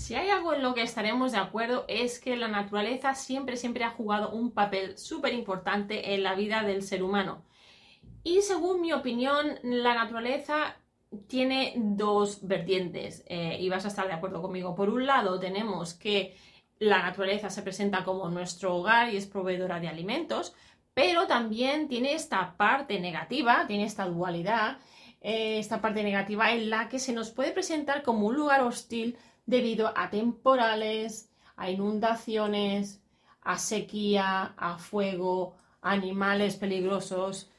Si hay algo en lo que estaremos de acuerdo es que la naturaleza siempre, siempre ha jugado un papel súper importante en la vida del ser humano. Y según mi opinión, la naturaleza tiene dos vertientes eh, y vas a estar de acuerdo conmigo. Por un lado, tenemos que la naturaleza se presenta como nuestro hogar y es proveedora de alimentos, pero también tiene esta parte negativa, tiene esta dualidad, eh, esta parte negativa en la que se nos puede presentar como un lugar hostil debido a temporales, a inundaciones, a sequía, a fuego, animales peligrosos.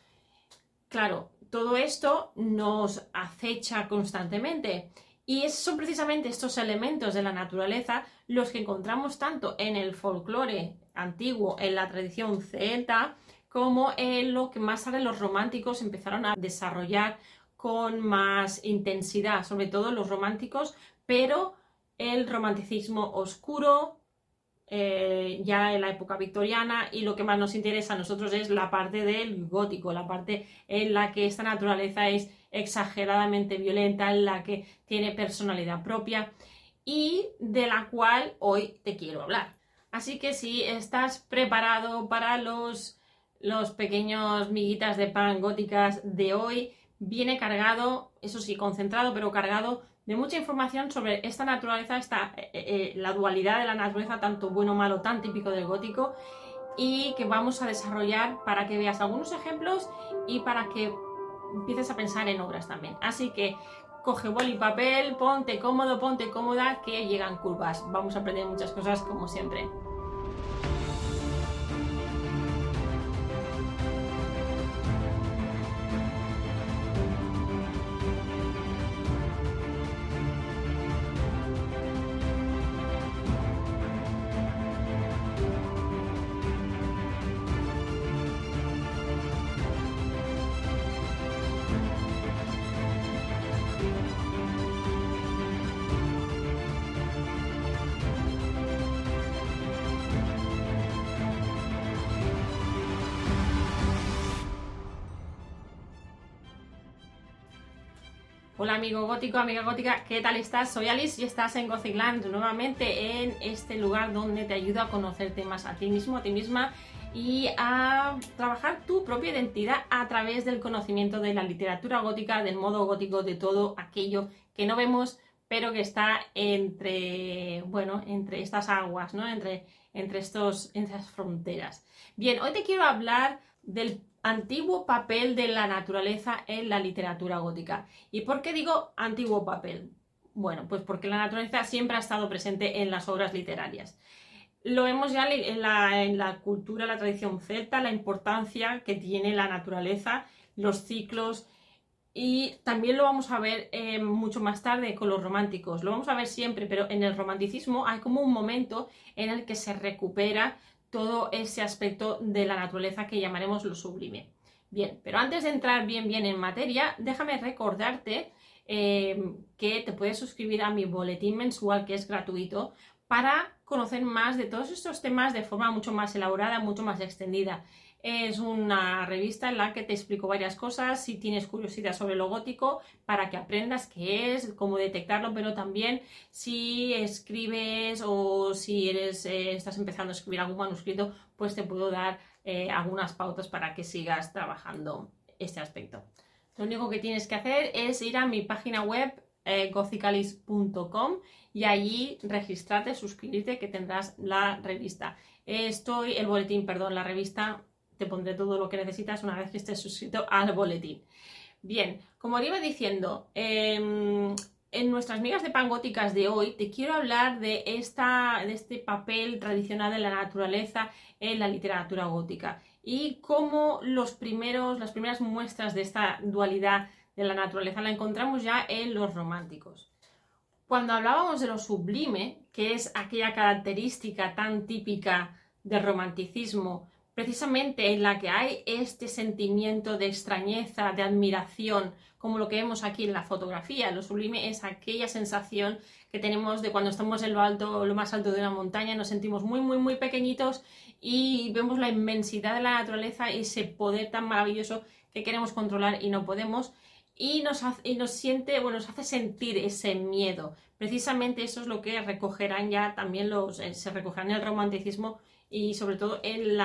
Claro, todo esto nos acecha constantemente y son precisamente estos elementos de la naturaleza los que encontramos tanto en el folclore antiguo, en la tradición celta, como en lo que más tarde los románticos empezaron a desarrollar con más intensidad, sobre todo los románticos, pero el romanticismo oscuro, eh, ya en la época victoriana y lo que más nos interesa a nosotros es la parte del gótico, la parte en la que esta naturaleza es exageradamente violenta, en la que tiene personalidad propia y de la cual hoy te quiero hablar. Así que si estás preparado para los, los pequeños miguitas de pan góticas de hoy, viene cargado, eso sí, concentrado, pero cargado de mucha información sobre esta naturaleza, esta, eh, eh, la dualidad de la naturaleza, tanto bueno o malo, tan típico del gótico, y que vamos a desarrollar para que veas algunos ejemplos y para que empieces a pensar en obras también. Así que coge boli y papel, ponte cómodo, ponte cómoda, que llegan curvas. Vamos a aprender muchas cosas como siempre. Hola amigo gótico, amiga gótica, ¿qué tal estás? Soy Alice y estás en Gothicland nuevamente en este lugar donde te ayudo a conocerte más a ti mismo, a ti misma y a trabajar tu propia identidad a través del conocimiento de la literatura gótica, del modo gótico, de todo aquello que no vemos pero que está entre, bueno, entre estas aguas, ¿no? Entre, entre, estos, entre estas fronteras. Bien, hoy te quiero hablar del antiguo papel de la naturaleza en la literatura gótica. ¿Y por qué digo antiguo papel? Bueno, pues porque la naturaleza siempre ha estado presente en las obras literarias. Lo vemos ya en la, cultura, la tradición celta, la importancia que tiene la naturaleza, los ciclos, y también lo vamos a ver eh, mucho más tarde con los románticos. Lo vamos a ver siempre, pero en el romanticismo hay como un momento en el que se recupera todo ese aspecto de la naturaleza que llamaremos lo sublime. Bien, pero antes de entrar bien bien en materia, déjame recordarte eh, que te puedes suscribir a mi boletín mensual que es gratuito para conocer más de todos estos temas de forma mucho más elaborada, mucho más extendida. Es una revista en la que te explico varias cosas, si tienes curiosidad sobre lo gótico, para que aprendas qué es, cómo detectarlo, pero también si escribes o si eres, eh, estás empezando a escribir algún manuscrito, pues te puedo dar eh, algunas pautas para que sigas trabajando este aspecto. Lo único que tienes que hacer es ir a mi página web eh, y allí registrarte, suscribirte que tendrás la revista. Estoy, el boletín, perdón, la revista te pondré todo lo que necesitas una vez que estés suscrito al boletín. Bien, como iba diciendo, em, en nuestras migas de pan góticas de hoy te quiero hablar de, esta, de este papel tradicional de la naturaleza en la literatura gótica y cómo los primeros, las primeras muestras de esta dualidad de la naturaleza la encontramos ya en los románticos. Cuando hablábamos de lo sublime, que es aquella característica tan típica del romanticismo, precisamente en la que hay este sentimiento de extrañeza, de admiración, como lo que vemos aquí en la fotografía. Lo sublime es aquella sensación que tenemos de cuando estamos en lo alto, lo más alto de una montaña, nos sentimos muy, muy, muy pequeñitos y vemos la inmensidad de la naturaleza y ese poder tan maravilloso que queremos controlar y no podemos. y nos, hace, nos siente, bueno, nos hace sentir ese miedo. Precisamente eso es lo que recogerán ya también los, eh, se recogerán el romanticismo y sobre todo en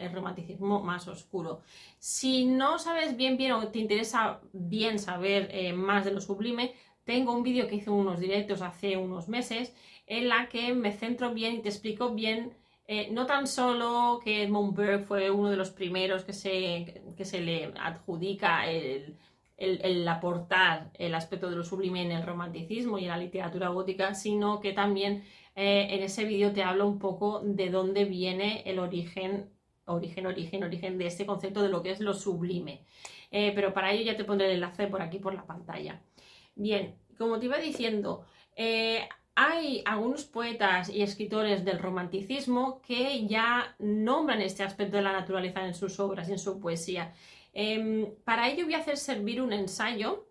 el romanticismo más oscuro. Si no sabes bien bien o te interesa bien saber eh, más de lo sublime, tengo un vídeo que hice unos directos hace unos meses en la que me centro bien y te explico bien eh, no tan solo que Edmund Burke fue uno de los primeros que se, que se le adjudica el, el, aportar el aspecto de lo sublime en el romanticismo y en la literatura gótica, sino que también eh, en ese vídeo te hablo un poco de dónde viene el origen, origen, origen, origen de este concepto de lo que es lo sublime. Eh, pero para ello ya te pondré el enlace por aquí por la pantalla. Bien, como te iba diciendo, eh, hay algunos poetas y escritores del romanticismo que ya nombran este aspecto de la naturaleza en sus obras y en su poesía. Em, para ello voy a hacer servir un ensayo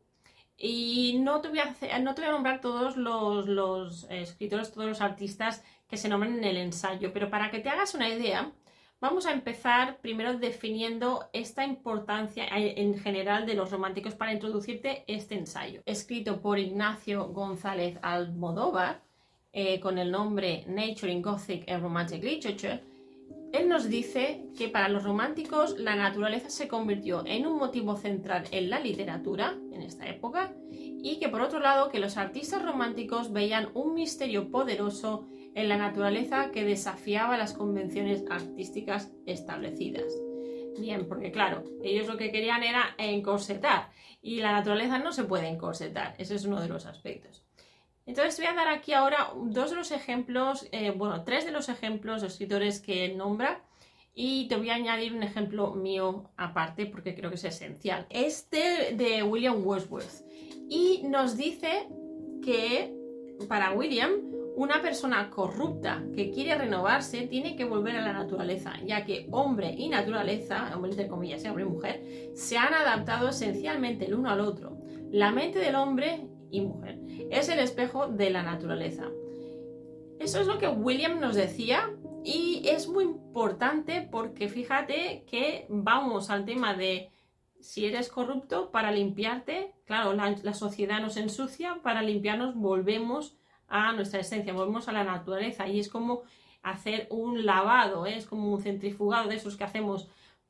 y no te voy a, no te voy a nombrar todos los, escritores, todos los artistas que se nombran en el ensayo, pero para que te hagas una idea, vamos a empezar primero definiendo esta importancia en general de los románticos para introducirte este ensayo. Escrito por Ignacio González Almodóvar, eh, con el nombre Nature in Gothic and Romantic Literature, él nos dice que para los románticos la naturaleza se convirtió en un motivo central en la literatura en esta época y que por otro lado que los artistas románticos veían un misterio poderoso en la naturaleza que desafiaba las convenciones artísticas establecidas. Bien, porque claro, ellos lo que querían era encorsetar y la naturaleza no se puede encorsetar, ese es uno de los aspectos. Entonces voy a dar aquí ahora dos de los ejemplos, eh, bueno, tres de los ejemplos de escritores que él nombra y te voy a añadir un ejemplo mío aparte porque creo que es esencial. Este de William Wordsworth y nos dice que para William una persona corrupta que quiere renovarse tiene que volver a la naturaleza, ya que hombre y naturaleza, hombre entre comillas, ¿eh? hombre y mujer, se han adaptado esencialmente el uno al otro. La mente del hombre y mujer. Es el espejo de la naturaleza. Eso es lo que William nos decía y es muy importante porque fíjate que vamos al tema de si eres corrupto para limpiarte, claro, la, sociedad nos ensucia, para limpiarnos volvemos a nuestra esencia, volvemos a la naturaleza y es como hacer un lavado, ¿eh? es como un centrifugado de esos que hacemos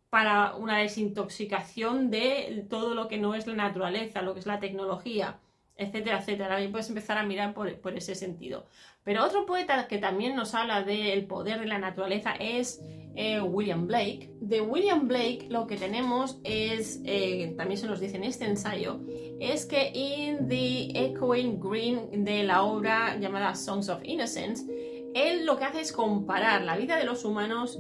para una desintoxicación de todo lo que no es la naturaleza, lo que es la tecnología etcétera, etcétera. Y puedes empezar a mirar por, ese sentido. Pero otro poeta que también nos habla del poder de la naturaleza es eh, William Blake. De William Blake lo que tenemos es, eh, también se nos dice en este ensayo, es que in The Echoing Green de la obra llamada Songs of Innocence, él lo que hace es comparar la vida de los humanos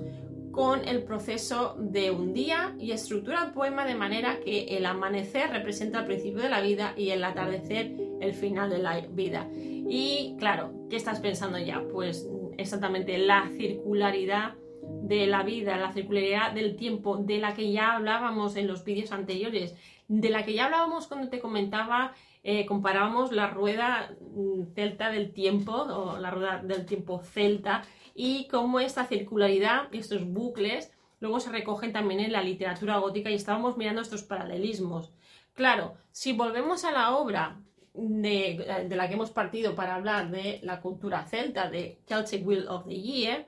con el proceso de un día y estructura el poema de manera que el amanecer representa el principio de la vida y el atardecer el final de la vida. Y claro, ¿qué estás pensando ya? Pues exactamente la circularidad de la vida, la circularidad del tiempo, de la que ya hablábamos en los vídeos anteriores, de la que ya hablábamos cuando te comentaba, eh, comparábamos la rueda mm, celta del tiempo, o la rueda del tiempo celta, y cómo esta circularidad y estos bucles luego se recogen también en la literatura gótica y estábamos mirando estos paralelismos. Claro, si volvemos a la obra de, la que hemos partido para hablar de la cultura celta, de Celtic Will of the Year,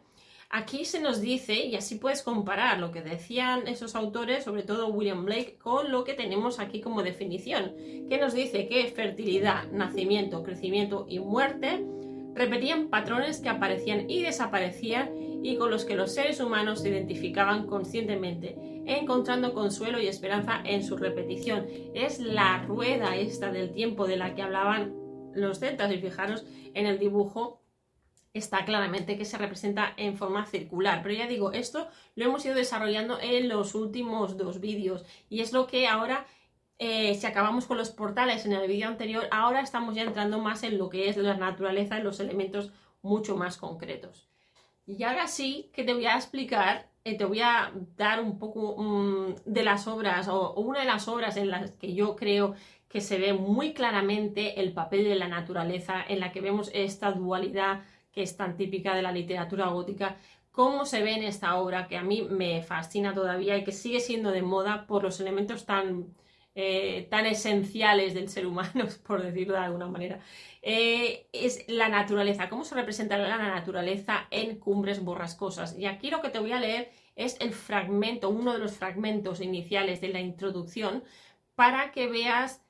aquí se nos dice, y así puedes comparar lo que decían esos autores, sobre todo William Blake, con lo que tenemos aquí como definición, que nos dice que fertilidad, nacimiento, crecimiento y muerte repetían patrones que aparecían y desaparecían y con los que los seres humanos se identificaban conscientemente, encontrando consuelo y esperanza en su repetición. Es la rueda esta del tiempo de la que hablaban los celtas y fijaros en el dibujo está claramente que se representa en forma circular. Pero ya digo, esto lo hemos ido desarrollando en los últimos dos vídeos y es lo que ahora eh, si acabamos con los portales en el vídeo anterior, ahora estamos ya entrando más en lo que es la naturaleza, en los elementos mucho más concretos. Y ahora sí que te voy a explicar, eh, te voy a dar un poco mm, de las obras, o, una de las obras en las que yo creo que se ve muy claramente el papel de la naturaleza, en la que vemos esta dualidad que es tan típica de la literatura gótica, cómo se ve en esta obra que a mí me fascina todavía y que sigue siendo de moda por los elementos tan eh, tan esenciales del ser humano, por decirlo de alguna manera, eh, es la naturaleza. ¿Cómo se representa la naturaleza en Cumbres Borrascosas? Y aquí lo que te voy a leer es el fragmento, uno de los fragmentos iniciales de la introducción, para que veas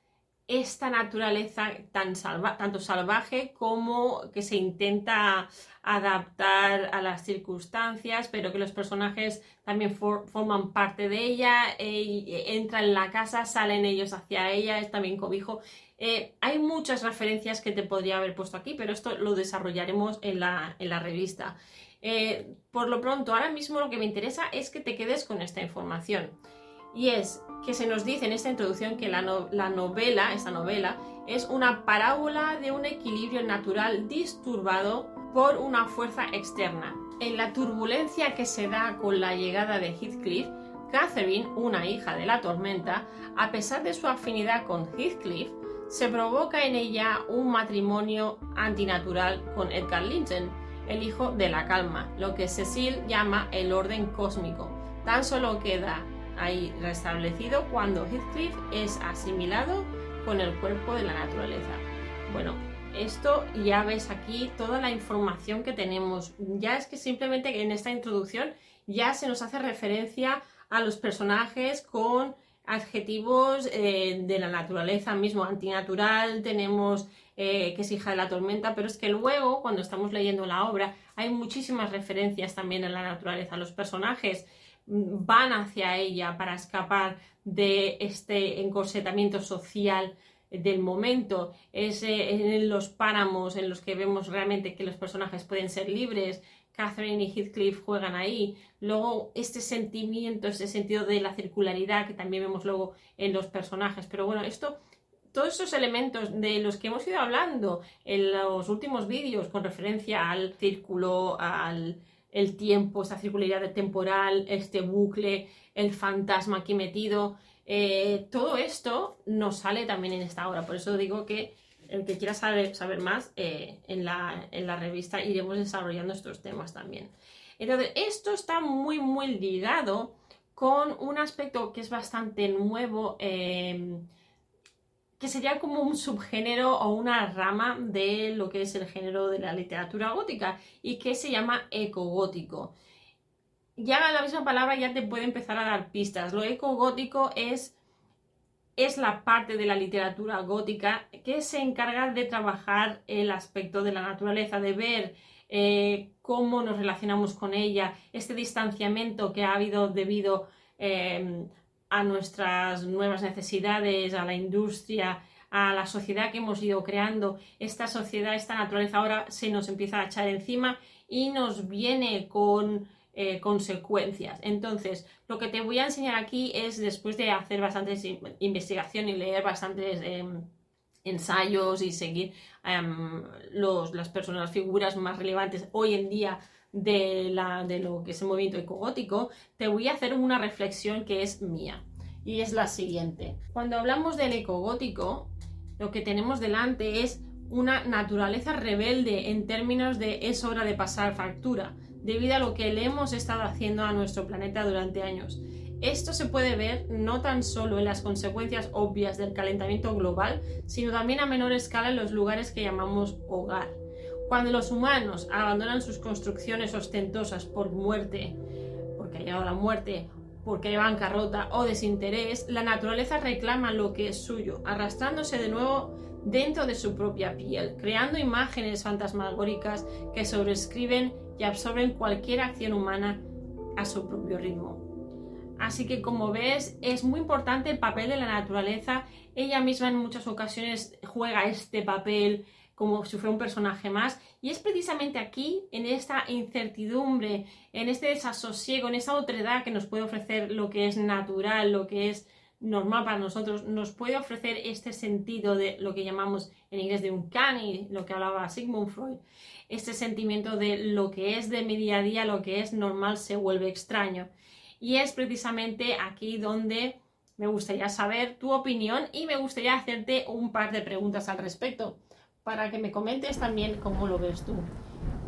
esta naturaleza tan tanto salvaje como que se intenta adaptar a las circunstancias, pero que los personajes también forman parte de ella, eh, entran en la casa, salen ellos hacia ella, es también cobijo. Eh, hay muchas referencias que te podría haber puesto aquí, pero esto lo desarrollaremos en la, revista. Eh, por lo pronto, ahora mismo lo que me interesa es que te quedes con esta información. Y es que se nos dice en esta introducción que la, novela, esta novela, es una parábola de un equilibrio natural disturbado por una fuerza externa. En la turbulencia que se da con la llegada de Heathcliff, Catherine, una hija de la tormenta, a pesar de su afinidad con Heathcliff, se provoca en ella un matrimonio antinatural con Edgar Linton, el hijo de la calma, lo que Cecil llama el orden cósmico. Tan solo queda ahí restablecido cuando Heathcliff es asimilado con el cuerpo de la naturaleza. Bueno, esto ya ves aquí toda la información que tenemos. Ya es que simplemente en esta introducción ya se nos hace referencia a los personajes con adjetivos eh, de la naturaleza mismo, antinatural, tenemos eh, que es hija de la tormenta, pero es que luego, cuando estamos leyendo la obra, hay muchísimas referencias también a la naturaleza. Los personajes van hacia ella para escapar de este encorsetamiento social del momento, es en los páramos en los que vemos realmente que los personajes pueden ser libres, Catherine y Heathcliff juegan ahí, luego este sentimiento, este sentido de la circularidad que también vemos luego en los personajes, pero bueno, esto todos esos elementos de los que hemos ido hablando en los últimos vídeos con referencia al círculo, al el tiempo, esta circularidad temporal, este bucle, el fantasma aquí metido, eh, todo esto nos sale también en esta obra. Por eso digo que el que quiera saber, saber más, eh, en, la, en, la, revista iremos desarrollando estos temas también. Entonces, esto está muy, muy ligado con un aspecto que es bastante nuevo. Eh, que sería como un subgénero o una rama de lo que es el género de la literatura gótica y que se llama ecogótico. Ya la misma palabra ya te puede empezar a dar pistas. Lo ecogótico es, es la parte de la literatura gótica que se encarga de trabajar el aspecto de la naturaleza, de ver eh, cómo nos relacionamos con ella, este distanciamiento que ha habido debido eh, a nuestras nuevas necesidades, a la industria, a la sociedad que hemos ido creando. Esta sociedad, esta naturaleza ahora se nos empieza a echar encima y nos viene con eh, consecuencias. Entonces, lo que te voy a enseñar aquí es, después de hacer bastantes investigación y leer bastantes em, ensayos y seguir em, los, las personas, las figuras más relevantes hoy en día de, la, de lo que es el movimiento ecogótico, te voy a hacer una reflexión que es mía. Y es la siguiente. Cuando hablamos del ecogótico, lo que tenemos delante es una naturaleza rebelde en términos de es hora de pasar factura, debido a lo que le hemos estado haciendo a nuestro planeta durante años. Esto se puede ver no tan solo en las consecuencias obvias del calentamiento global, sino también a menor escala en los lugares que llamamos hogar. Cuando los humanos abandonan sus construcciones ostentosas por muerte, porque ha llegado la muerte, porque hay bancarrota o desinterés, la naturaleza reclama lo que es suyo, arrastrándose de nuevo dentro de su propia piel, creando imágenes fantasmagóricas que sobrescriben y absorben cualquier acción humana a su propio ritmo. Así que como ves, es muy importante el papel de la naturaleza. Ella misma en muchas ocasiones juega este papel como si fuera un personaje más. Y es precisamente aquí, en esta incertidumbre, en este desasosiego, en esa otredad que nos puede ofrecer lo que es natural, lo que es normal para nosotros, nos puede ofrecer este sentido de lo que llamamos en inglés de un canny, lo que hablaba Sigmund Freud, este sentimiento de lo que es de mi día a día, lo que es normal se vuelve extraño. Y es precisamente aquí donde me gustaría saber tu opinión y me gustaría hacerte un par de preguntas al respecto para que me comentes también cómo lo ves tú.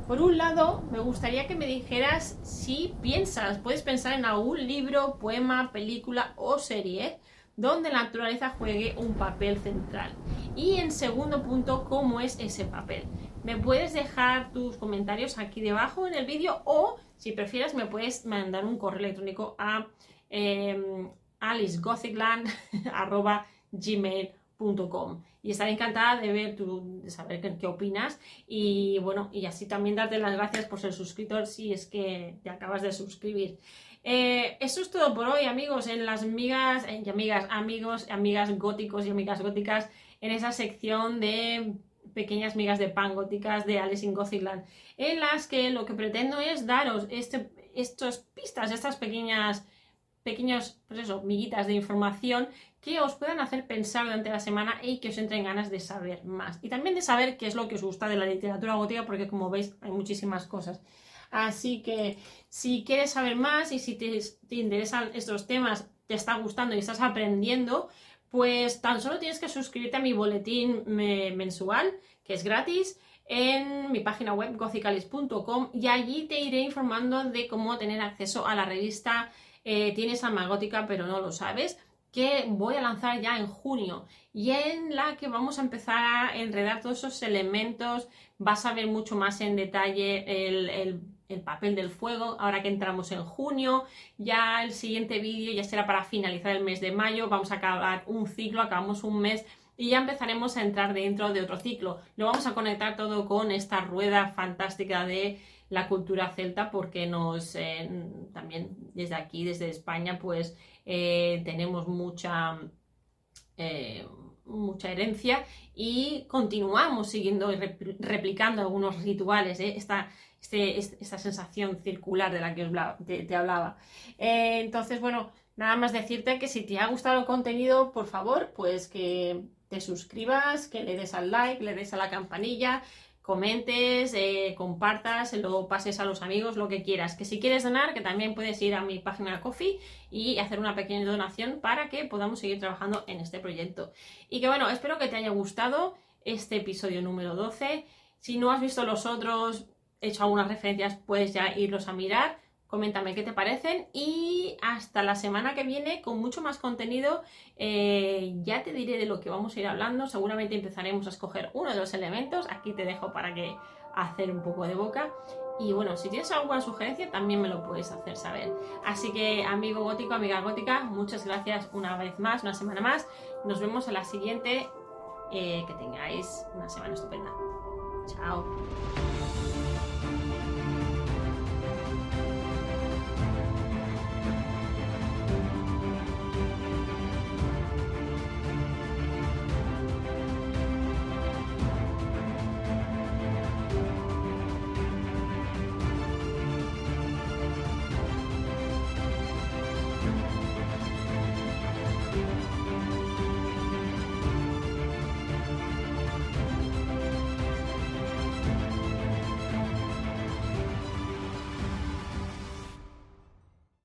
Por un lado, me gustaría que me dijeras si piensas, puedes pensar en algún libro, poema, película o serie donde la naturaleza juegue un papel central. Y en segundo punto, ¿cómo es ese papel? Me puedes dejar tus comentarios aquí debajo en el vídeo o, si prefieres, me puedes mandar un correo electrónico a eh, alicegothicland.gmail.com y estaré encantada de ver tu, de saber qué, opinas. Y bueno, y así también darte las gracias por ser suscriptor si es que te acabas de suscribir. Eh, eso es todo por hoy, amigos, en las amigas, y amigas, amigos, amigas góticos y amigas góticas, en esa sección de pequeñas migas de pan góticas de Alice in Gothicland, en las que lo que pretendo es daros este, estas pistas, estas pequeñas pequeños, pues eso, miguitas de información que os puedan hacer pensar durante la semana y que os entren ganas de saber más. Y también de saber qué es lo que os gusta de la literatura gótica, porque como veis hay muchísimas cosas. Así que si quieres saber más y si te, te interesan estos temas, te está gustando y estás aprendiendo, pues tan solo tienes que suscribirte a mi boletín mensual, que es gratis, en mi página web gothicalis.com y allí te iré informando de cómo tener acceso a la revista eh, Tienes alma gótica pero no lo sabes, que voy a lanzar ya en junio y en la que vamos a empezar a enredar todos esos elementos, vas a ver mucho más en detalle el papel del fuego, ahora que entramos en junio, ya el siguiente vídeo ya será para finalizar el mes de mayo, vamos a acabar un ciclo, acabamos un mes y ya empezaremos a entrar dentro de otro ciclo. Lo vamos a conectar todo con esta rueda fantástica de la cultura celta porque nos eh, también desde aquí, desde España, pues eh, tenemos mucha... Eh, mucha herencia y continuamos siguiendo y replicando algunos rituales. Esta, este, esta sensación circular de la que te, hablaba. Eh, entonces, bueno, nada más decirte que si te ha gustado el contenido, por favor, pues que te suscribas, que le des al like, le des a la campanilla, comentes, eh, compartas, lo pases a los amigos, lo que quieras. Que si quieres donar, que también puedes ir a mi página Coffee y hacer una pequeña donación para que podamos seguir trabajando en este proyecto. Y que bueno, espero que te haya gustado este episodio número 12. Si no has visto los otros, hecho algunas referencias, puedes ya irlos a mirar. Coméntame qué te parecen y hasta la semana que viene con mucho más contenido. Eh, ya te diré de lo que vamos a ir hablando. Seguramente empezaremos a escoger uno de los elementos. Aquí te dejo para que hacer un poco de boca. Y bueno, si tienes alguna sugerencia también me lo puedes hacer saber. Así que amigo gótico, amiga gótica, muchas gracias una vez más, una semana más. Nos vemos en la siguiente. Eh, que tengáis una semana estupenda. Chao.